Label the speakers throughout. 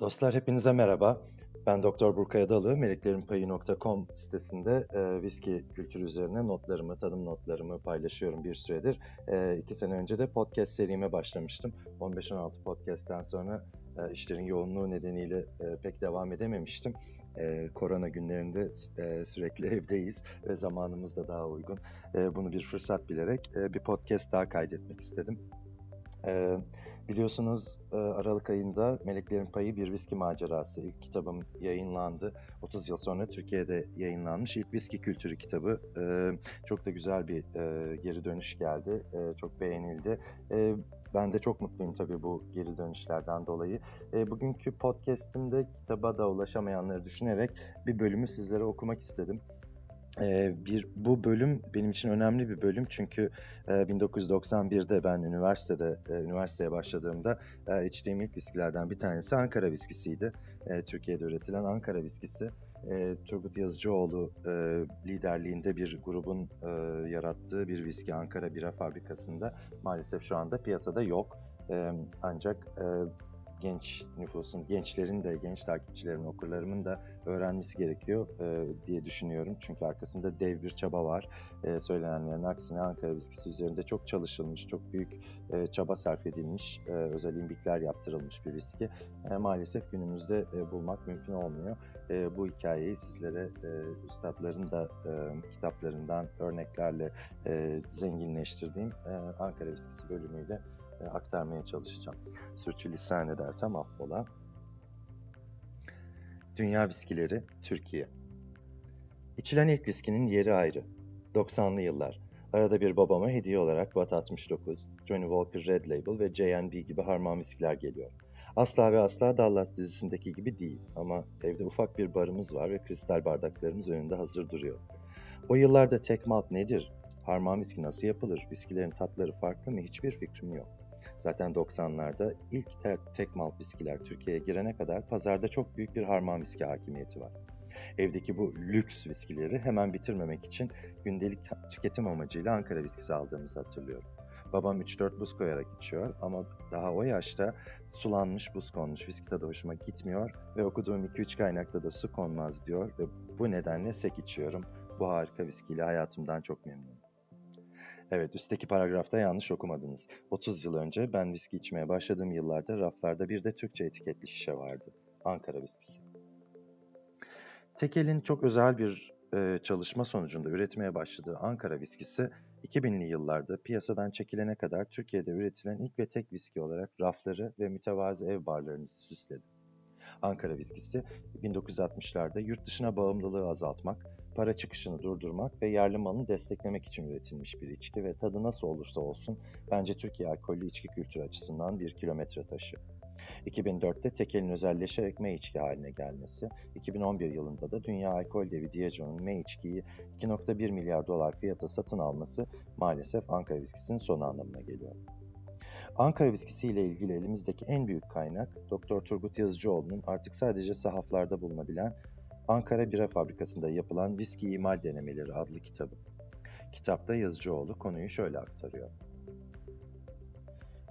Speaker 1: Dostlar hepinize merhaba. Ben Doktor Burkay Adalı, meleklerinpayı.com sitesinde e, viski kültürü üzerine notlarımı, tadım notlarımı paylaşıyorum bir süredir. E, iki sene önce de podcast serime başlamıştım. 15-16 podcast'ten sonra e, işlerin yoğunluğu nedeniyle e, pek devam edememiştim. E, korona günlerinde e, sürekli evdeyiz ve zamanımız da daha uygun. E, bunu bir fırsat bilerek e, bir podcast daha kaydetmek istedim. E, biliyorsunuz e, Aralık ayında Meleklerin Payı Bir Viski Macerası ilk kitabım yayınlandı. 30 yıl sonra Türkiye'de yayınlanmış ilk viski kültürü kitabı. E, çok da güzel bir e, geri dönüş geldi. Çok beğenildi. Ben de çok mutluyum tabii bu geri dönüşlerden dolayı. Bugünkü podcastimde kitaba da ulaşamayanları düşünerek bir bölümü sizlere okumak istedim. Ee, bir bu bölüm benim için önemli bir bölüm çünkü e, 1991'de ben üniversitede e, üniversiteye başladığımda e, içtiğim ilk viskilerden bir tanesi Ankara viskisiydi. E, Türkiye'de üretilen Ankara viskisi. E, Turgut Yazıcıoğlu e, liderliğinde bir grubun e, yarattığı bir viski Ankara Bira Fabrikası'nda maalesef şu anda piyasada yok. E, ancak e, genç nüfusun, gençlerin de, genç takipçilerin, okurlarımın da öğrenmesi gerekiyor e, diye düşünüyorum. Çünkü arkasında dev bir çaba var. E, söylenenlerin aksine Ankara viskisi üzerinde çok çalışılmış, çok büyük e, çaba sarf edilmiş, e, özel imbikler yaptırılmış bir viski. E, maalesef günümüzde e, bulmak mümkün olmuyor. E, bu hikayeyi sizlere e, üstadların da e, kitaplarından örneklerle e, zenginleştirdiğim e, Ankara viskisi bölümüyle e, aktarmaya çalışacağım. Sürçülisan edersem affola. Dünya viskileri Türkiye. İçilen ilk viskinin yeri ayrı. 90'lı yıllar. Arada bir babama hediye olarak Watt 69, Johnny Walker Red Label ve J&B gibi harman viskiler geliyor. Asla ve asla Dallas dizisindeki gibi değil ama evde ufak bir barımız var ve kristal bardaklarımız önünde hazır duruyor. O yıllarda tek malt nedir? Harman viski nasıl yapılır? Viskilerin tatları farklı mı? Hiçbir fikrim yok. Zaten 90'larda ilk te- tek malt viskiler Türkiye'ye girene kadar pazarda çok büyük bir harman viski hakimiyeti var. Evdeki bu lüks viskileri hemen bitirmemek için gündelik tüketim amacıyla Ankara viskisi aldığımızı hatırlıyorum. Babam 3-4 buz koyarak içiyor ama daha o yaşta sulanmış buz konmuş viski tadı hoşuma gitmiyor ve okuduğum 2-3 kaynakta da su konmaz diyor ve bu nedenle sek içiyorum. Bu harika viskiyle hayatımdan çok memnunum. Evet, üstteki paragrafta yanlış okumadınız. 30 yıl önce ben viski içmeye başladığım yıllarda raflarda bir de Türkçe etiketli şişe vardı. Ankara viskisi. Tekel'in çok özel bir e, çalışma sonucunda üretmeye başladığı Ankara viskisi 2000'li yıllarda piyasadan çekilene kadar Türkiye'de üretilen ilk ve tek viski olarak rafları ve mütevazı ev barlarını süsledi. Ankara viskisi 1960'larda yurt dışına bağımlılığı azaltmak, para çıkışını durdurmak ve yerli malını desteklemek için üretilmiş bir içki ve tadı nasıl olursa olsun bence Türkiye alkollü içki kültürü açısından bir kilometre taşı. 2004'te tekelin özelleşerek May içki haline gelmesi, 2011 yılında da dünya alkol devi Diageo'nun May içkiyi 2.1 milyar dolar fiyata satın alması maalesef Ankara viskisinin sonu anlamına geliyor. Ankara viskisi ile ilgili elimizdeki en büyük kaynak Dr. Turgut Yazıcıoğlu'nun artık sadece sahaflarda bulunabilen Ankara Bira Fabrikası'nda yapılan viski imal denemeleri adlı kitabı. Kitapta Yazıcıoğlu konuyu şöyle aktarıyor.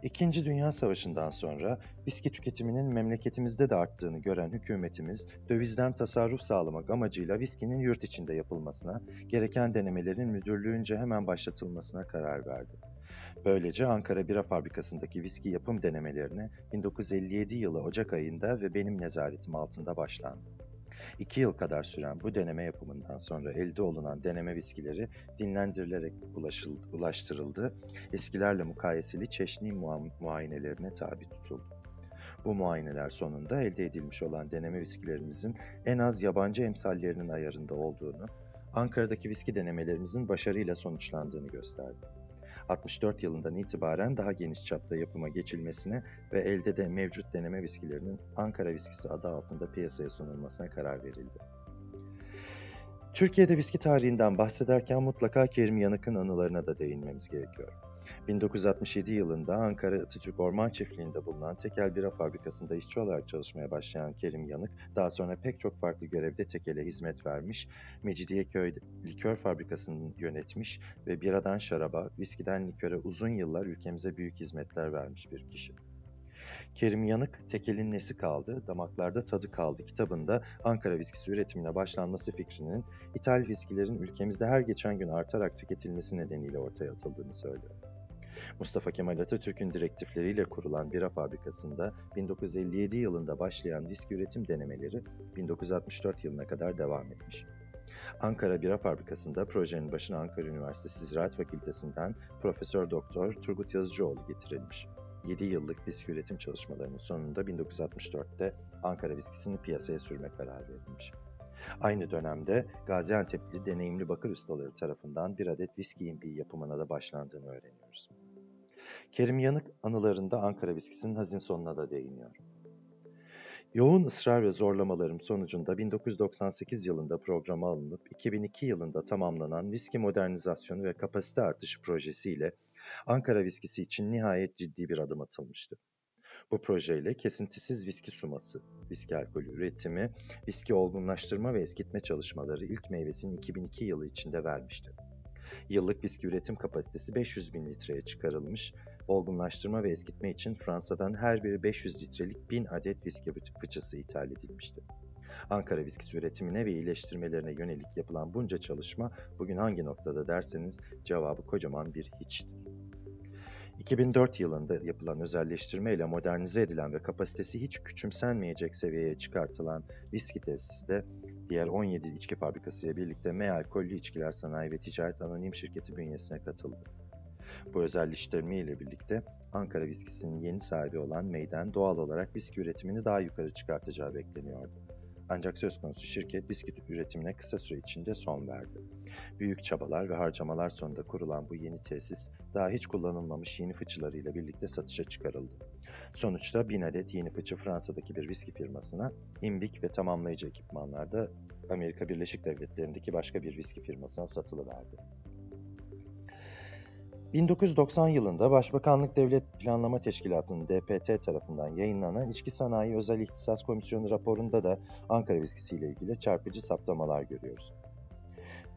Speaker 1: İkinci Dünya Savaşı'ndan sonra viski tüketiminin memleketimizde de arttığını gören hükümetimiz dövizden tasarruf sağlamak amacıyla viskinin yurt içinde yapılmasına, gereken denemelerin müdürlüğünce hemen başlatılmasına karar verdi. Böylece Ankara Bira Fabrikası'ndaki viski yapım denemelerine 1957 yılı Ocak ayında ve benim nezaretim altında başlandı. İki yıl kadar süren bu deneme yapımından sonra elde olunan deneme viskileri dinlendirilerek ulaştırıldı, eskilerle mukayeseli çeşni muayenelerine tabi tutuldu. Bu muayeneler sonunda elde edilmiş olan deneme viskilerimizin en az yabancı emsallerinin ayarında olduğunu, Ankara'daki viski denemelerimizin başarıyla sonuçlandığını gösterdi. 64 yılından itibaren daha geniş çapta yapıma geçilmesine ve elde de mevcut deneme viskilerinin Ankara viskisi adı altında piyasaya sunulmasına karar verildi. Türkiye'de viski tarihinden bahsederken mutlaka Kerim Yanık'ın anılarına da değinmemiz gerekiyor. 1967 yılında Ankara Atatürk Orman Çiftliği'nde bulunan Tekel Bira Fabrikası'nda işçi olarak çalışmaya başlayan Kerim Yanık, daha sonra pek çok farklı görevde Tekel'e hizmet vermiş, Mecidiyeköy Likör Fabrikası'nı yönetmiş ve biradan şaraba, viskiden liköre uzun yıllar ülkemize büyük hizmetler vermiş bir kişi. Kerim Yanık, Tekel'in Nesi Kaldı, Damaklarda Tadı Kaldı kitabında Ankara viskisi üretimine başlanması fikrinin ithal viskilerin ülkemizde her geçen gün artarak tüketilmesi nedeniyle ortaya atıldığını söylüyor. Mustafa Kemal Atatürk'ün direktifleriyle kurulan bira fabrikasında 1957 yılında başlayan viski üretim denemeleri 1964 yılına kadar devam etmiş. Ankara Bira Fabrikası'nda projenin başına Ankara Üniversitesi Ziraat Fakültesinden Profesör Doktor Turgut Yazıcıoğlu getirilmiş. 7 yıllık viski üretim çalışmalarının sonunda 1964'te Ankara viskisini piyasaya sürme kararı verilmiş. Aynı dönemde Gaziantep'li deneyimli bakır ustaları tarafından bir adet viski imbiği yapımına da başlandığını öğreniyoruz. Kerim Yanık anılarında Ankara viskisinin hazin sonuna da değiniyor. Yoğun ısrar ve zorlamalarım sonucunda 1998 yılında programa alınıp 2002 yılında tamamlanan viski modernizasyonu ve kapasite artışı projesiyle Ankara viskisi için nihayet ciddi bir adım atılmıştı. Bu projeyle kesintisiz viski suması, viski alkolü üretimi, viski olgunlaştırma ve eskitme çalışmaları ilk meyvesini 2002 yılı içinde vermişti. Yıllık viski üretim kapasitesi 500 bin litreye çıkarılmış, olgunlaştırma ve eskitme için Fransa'dan her biri 500 litrelik 1000 adet viski fıçısı ithal edilmişti. Ankara viskisi üretimine ve iyileştirmelerine yönelik yapılan bunca çalışma bugün hangi noktada derseniz cevabı kocaman bir hiçtir. 2004 yılında yapılan özelleştirme ile modernize edilen ve kapasitesi hiç küçümsenmeyecek seviyeye çıkartılan viski tesisi de diğer 17 içki fabrikası ile birlikte M Alkollü İçkiler Sanayi ve Ticaret Anonim Şirketi bünyesine katıldı. Bu özelleştirme ile birlikte Ankara viskisinin yeni sahibi olan Meyden doğal olarak viski üretimini daha yukarı çıkartacağı bekleniyordu. Ancak söz konusu şirket viski üretimine kısa süre içinde son verdi. Büyük çabalar ve harcamalar sonunda kurulan bu yeni tesis daha hiç kullanılmamış yeni fıçılarıyla birlikte satışa çıkarıldı. Sonuçta bin adet yeni fıçı Fransa'daki bir viski firmasına, imbik ve tamamlayıcı ekipmanlarda Amerika Birleşik Devletleri'ndeki başka bir viski firmasına satılıverdi. 1990 yılında Başbakanlık Devlet Planlama Teşkilatı'nın DPT tarafından yayınlanan İçki Sanayi Özel İhtisas Komisyonu raporunda da Ankara viskisi ile ilgili çarpıcı saptamalar görüyoruz.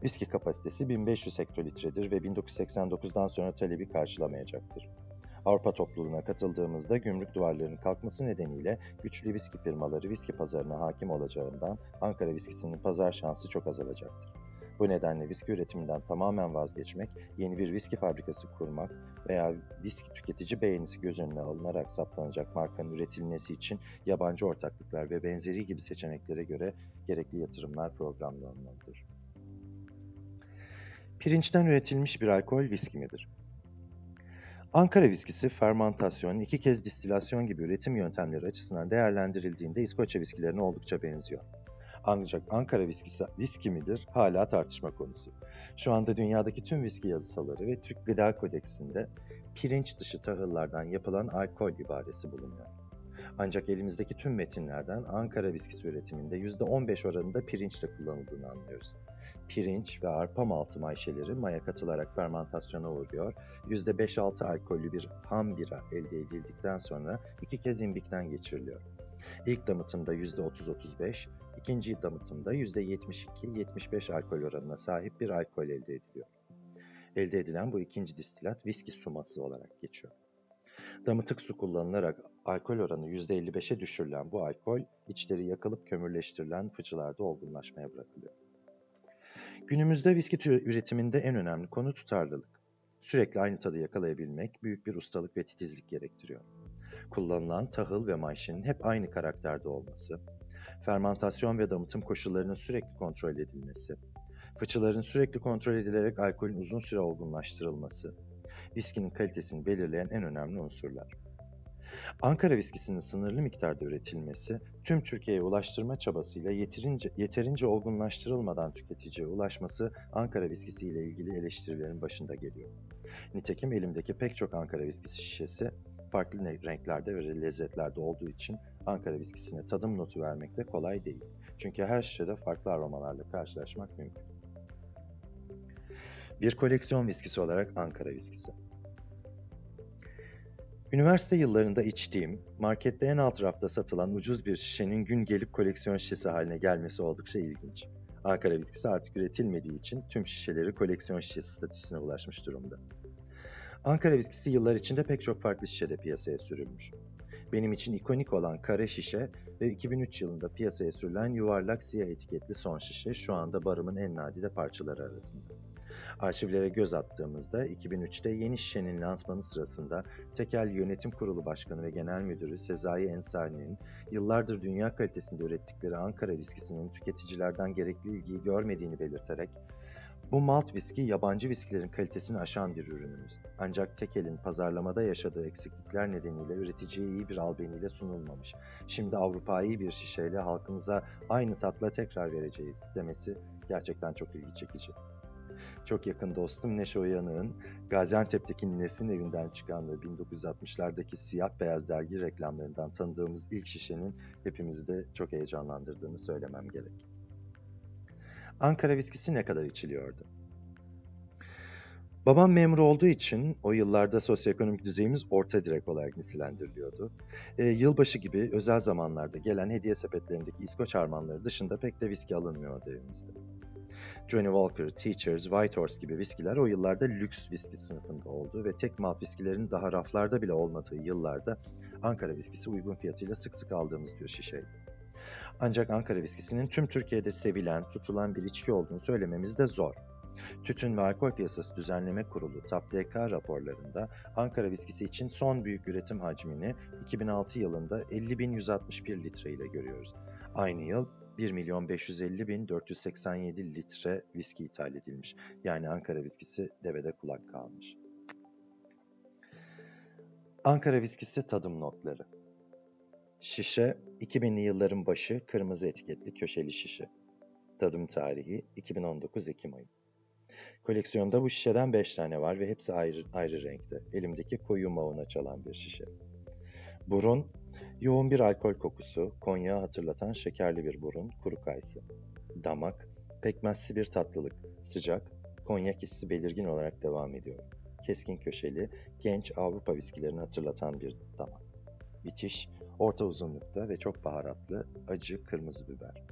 Speaker 1: Viski kapasitesi 1500 hektolitredir ve 1989'dan sonra talebi karşılamayacaktır. Avrupa topluluğuna katıldığımızda gümrük duvarlarının kalkması nedeniyle güçlü viski firmaları viski pazarına hakim olacağından Ankara viskisinin pazar şansı çok azalacaktır. Bu nedenle viski üretiminden tamamen vazgeçmek, yeni bir viski fabrikası kurmak veya viski tüketici beğenisi göz önüne alınarak saptanacak markanın üretilmesi için yabancı ortaklıklar ve benzeri gibi seçeneklere göre gerekli yatırımlar programlanmalıdır. Pirinçten üretilmiş bir alkol viski midir? Ankara viskisi fermantasyon, iki kez distilasyon gibi üretim yöntemleri açısından değerlendirildiğinde İskoçya viskilerine oldukça benziyor. Ancak Ankara viskisi viski midir hala tartışma konusu. Şu anda dünyadaki tüm viski yazısaları ve Türk Gıda Kodeksinde pirinç dışı tahıllardan yapılan alkol ibaresi bulunuyor. Ancak elimizdeki tüm metinlerden Ankara viskisi üretiminde %15 oranında pirinçle kullanıldığını anlıyoruz. Pirinç ve arpa maltı mayşeleri maya katılarak fermentasyona uğruyor. %5-6 alkollü bir ham bira elde edildikten sonra iki kez imbikten geçiriliyor. İlk damıtımda %30-35, ikinci damıtımda %72-75 alkol oranına sahip bir alkol elde ediliyor. Elde edilen bu ikinci distilat viski suması olarak geçiyor. Damıtık su kullanılarak alkol oranı %55'e düşürülen bu alkol, içleri yakılıp kömürleştirilen fıçılarda olgunlaşmaya bırakılıyor. Günümüzde viski üretiminde en önemli konu tutarlılık. Sürekli aynı tadı yakalayabilmek büyük bir ustalık ve titizlik gerektiriyor. Kullanılan tahıl ve mayşenin hep aynı karakterde olması, fermantasyon ve damıtım koşullarının sürekli kontrol edilmesi, fıçıların sürekli kontrol edilerek alkolün uzun süre olgunlaştırılması, viskinin kalitesini belirleyen en önemli unsurlar. Ankara viskisinin sınırlı miktarda üretilmesi, tüm Türkiye'ye ulaştırma çabasıyla yeterince, yeterince olgunlaştırılmadan tüketiciye ulaşması Ankara viskisi ile ilgili eleştirilerin başında geliyor. Nitekim elimdeki pek çok Ankara viskisi şişesi farklı renklerde ve lezzetlerde olduğu için Ankara viskisine tadım notu vermek de kolay değil. Çünkü her şişede farklı aromalarla karşılaşmak mümkün. Bir koleksiyon viskisi olarak Ankara viskisi. Üniversite yıllarında içtiğim, markette en alt rafta satılan ucuz bir şişenin gün gelip koleksiyon şişesi haline gelmesi oldukça ilginç. Ankara viskisi artık üretilmediği için tüm şişeleri koleksiyon şişesi statüsüne ulaşmış durumda. Ankara viskisi yıllar içinde pek çok farklı şişede piyasaya sürülmüş. Benim için ikonik olan kare şişe ve 2003 yılında piyasaya sürülen yuvarlak siyah etiketli son şişe şu anda barımın en nadide parçaları arasında. Arşivlere göz attığımızda 2003'te yeni şişenin lansmanı sırasında Tekel Yönetim Kurulu Başkanı ve Genel Müdürü Sezai Ensari'nin yıllardır dünya kalitesinde ürettikleri Ankara viskisinin tüketicilerden gerekli ilgiyi görmediğini belirterek bu malt viski yabancı viskilerin kalitesini aşan bir ürünümüz. Ancak Tekel'in pazarlamada yaşadığı eksiklikler nedeniyle üreticiye iyi bir albeniyle sunulmamış. Şimdi Avrupa'yı bir şişeyle halkımıza aynı tatla tekrar vereceğiz demesi gerçekten çok ilgi çekici. Çok yakın dostum Neşe Uyanık'ın Gaziantep'teki ninesinin evinden çıkan ve 1960'lardaki siyah beyaz dergi reklamlarından tanıdığımız ilk şişenin hepimizi de çok heyecanlandırdığını söylemem gerek. Ankara viskisi ne kadar içiliyordu? Babam memur olduğu için o yıllarda sosyoekonomik düzeyimiz orta direk olarak nitelendiriliyordu. E, yılbaşı gibi özel zamanlarda gelen hediye sepetlerindeki İskoç armanları dışında pek de viski alınmıyordu evimizde. Johnny Walker, Teachers, White Horse gibi viskiler o yıllarda lüks viski sınıfında oldu ve tek malt viskilerin daha raflarda bile olmadığı yıllarda Ankara viskisi uygun fiyatıyla sık sık aldığımız bir şişeydi. Ancak Ankara viskisinin tüm Türkiye'de sevilen, tutulan bir içki olduğunu söylememiz de zor. Tütün ve Alkol Piyasası Düzenleme Kurulu TAPDK raporlarında Ankara viskisi için son büyük üretim hacmini 2006 yılında 50.161 litre ile görüyoruz. Aynı yıl 1 milyon 550 bin 487 litre viski ithal edilmiş. Yani Ankara viskisi devede kulak kalmış. Ankara viskisi tadım notları. Şişe 2000'li yılların başı kırmızı etiketli köşeli şişe. Tadım tarihi 2019 Ekim ayı. Koleksiyonda bu şişeden 5 tane var ve hepsi ayrı, ayrı renkte. Elimdeki koyu mavuna çalan bir şişe. Burun Yoğun bir alkol kokusu, konyağı hatırlatan şekerli bir burun, kuru kayısı. Damak, pekmezsi bir tatlılık, sıcak, konyak hissi belirgin olarak devam ediyor. Keskin köşeli, genç Avrupa viskilerini hatırlatan bir damak. Bitiş, orta uzunlukta ve çok baharatlı, acı kırmızı biber.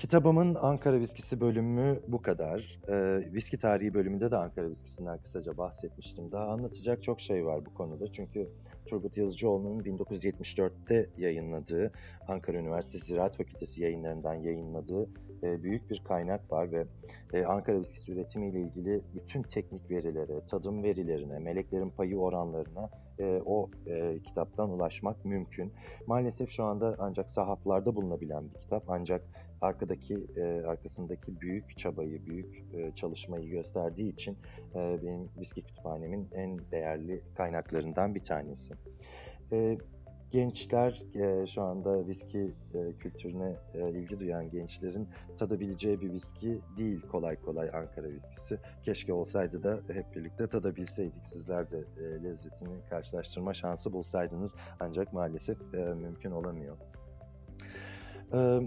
Speaker 1: Kitabımın Ankara Viskisi bölümü bu kadar. Ee, viski tarihi bölümünde de Ankara Viskisi'nden kısaca bahsetmiştim. Daha anlatacak çok şey var bu konuda. Çünkü Turgut Yazıcıoğlu'nun 1974'te yayınladığı Ankara Üniversitesi Ziraat Fakültesi yayınlarından yayınladığı e, büyük bir kaynak var ve e, Ankara viskisi üretimiyle ilgili bütün teknik verilere, tadım verilerine, meleklerin payı oranlarına e, o e, kitaptan ulaşmak mümkün. Maalesef şu anda ancak sahaflarda bulunabilen bir kitap ancak arkadaki e, arkasındaki büyük çabayı, büyük e, çalışmayı gösterdiği için e, benim viski kütüphanemin en değerli kaynaklarından bir tanesi. E, gençler e, şu anda viski e, kültürüne e, ilgi duyan gençlerin tadabileceği bir viski değil kolay kolay Ankara viskisi. Keşke olsaydı da hep birlikte tadabilseydik. Sizler de e, lezzetini karşılaştırma şansı bulsaydınız ancak maalesef e, mümkün olamıyor. E,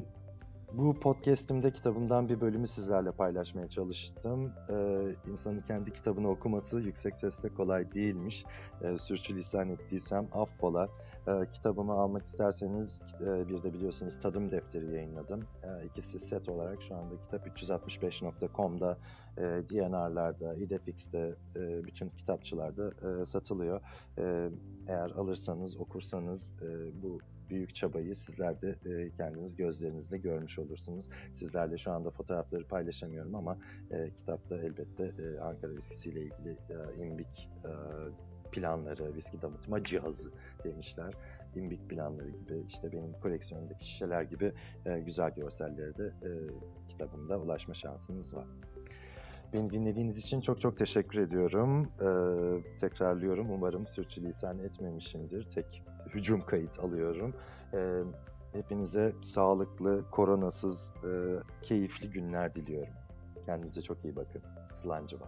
Speaker 1: bu podcast'imde kitabımdan bir bölümü sizlerle paylaşmaya çalıştım. Ee, insanın kendi kitabını okuması yüksek sesle kolay değilmiş. Ee, sürçülisan ettiysem affola. Ee, kitabımı almak isterseniz e, bir de biliyorsunuz tadım defteri yayınladım. Ee, ikisi set olarak şu anda kitap 365.com'da, e, DNR'larda, idefix'te, e, bütün kitapçılarda e, satılıyor. E, eğer alırsanız, okursanız e, bu büyük çabayı sizler de e, kendiniz gözlerinizle görmüş olursunuz. Sizlerle şu anda fotoğrafları paylaşamıyorum ama e, kitapta elbette e, Ankara viskisiyle ilgili e, imbik e, planları, viski damıtma cihazı demişler. İmbik planları gibi işte benim koleksiyonumdaki şişeler gibi e, güzel görselleri de e, kitabımda ulaşma şansınız var. Beni dinlediğiniz için çok çok teşekkür ediyorum. Ee, tekrarlıyorum. Umarım sürçülisan etmemişimdir. Tek hücum kayıt alıyorum. Ee, hepinize sağlıklı, koronasız, e, keyifli günler diliyorum. Kendinize çok iyi bakın. Slancıva.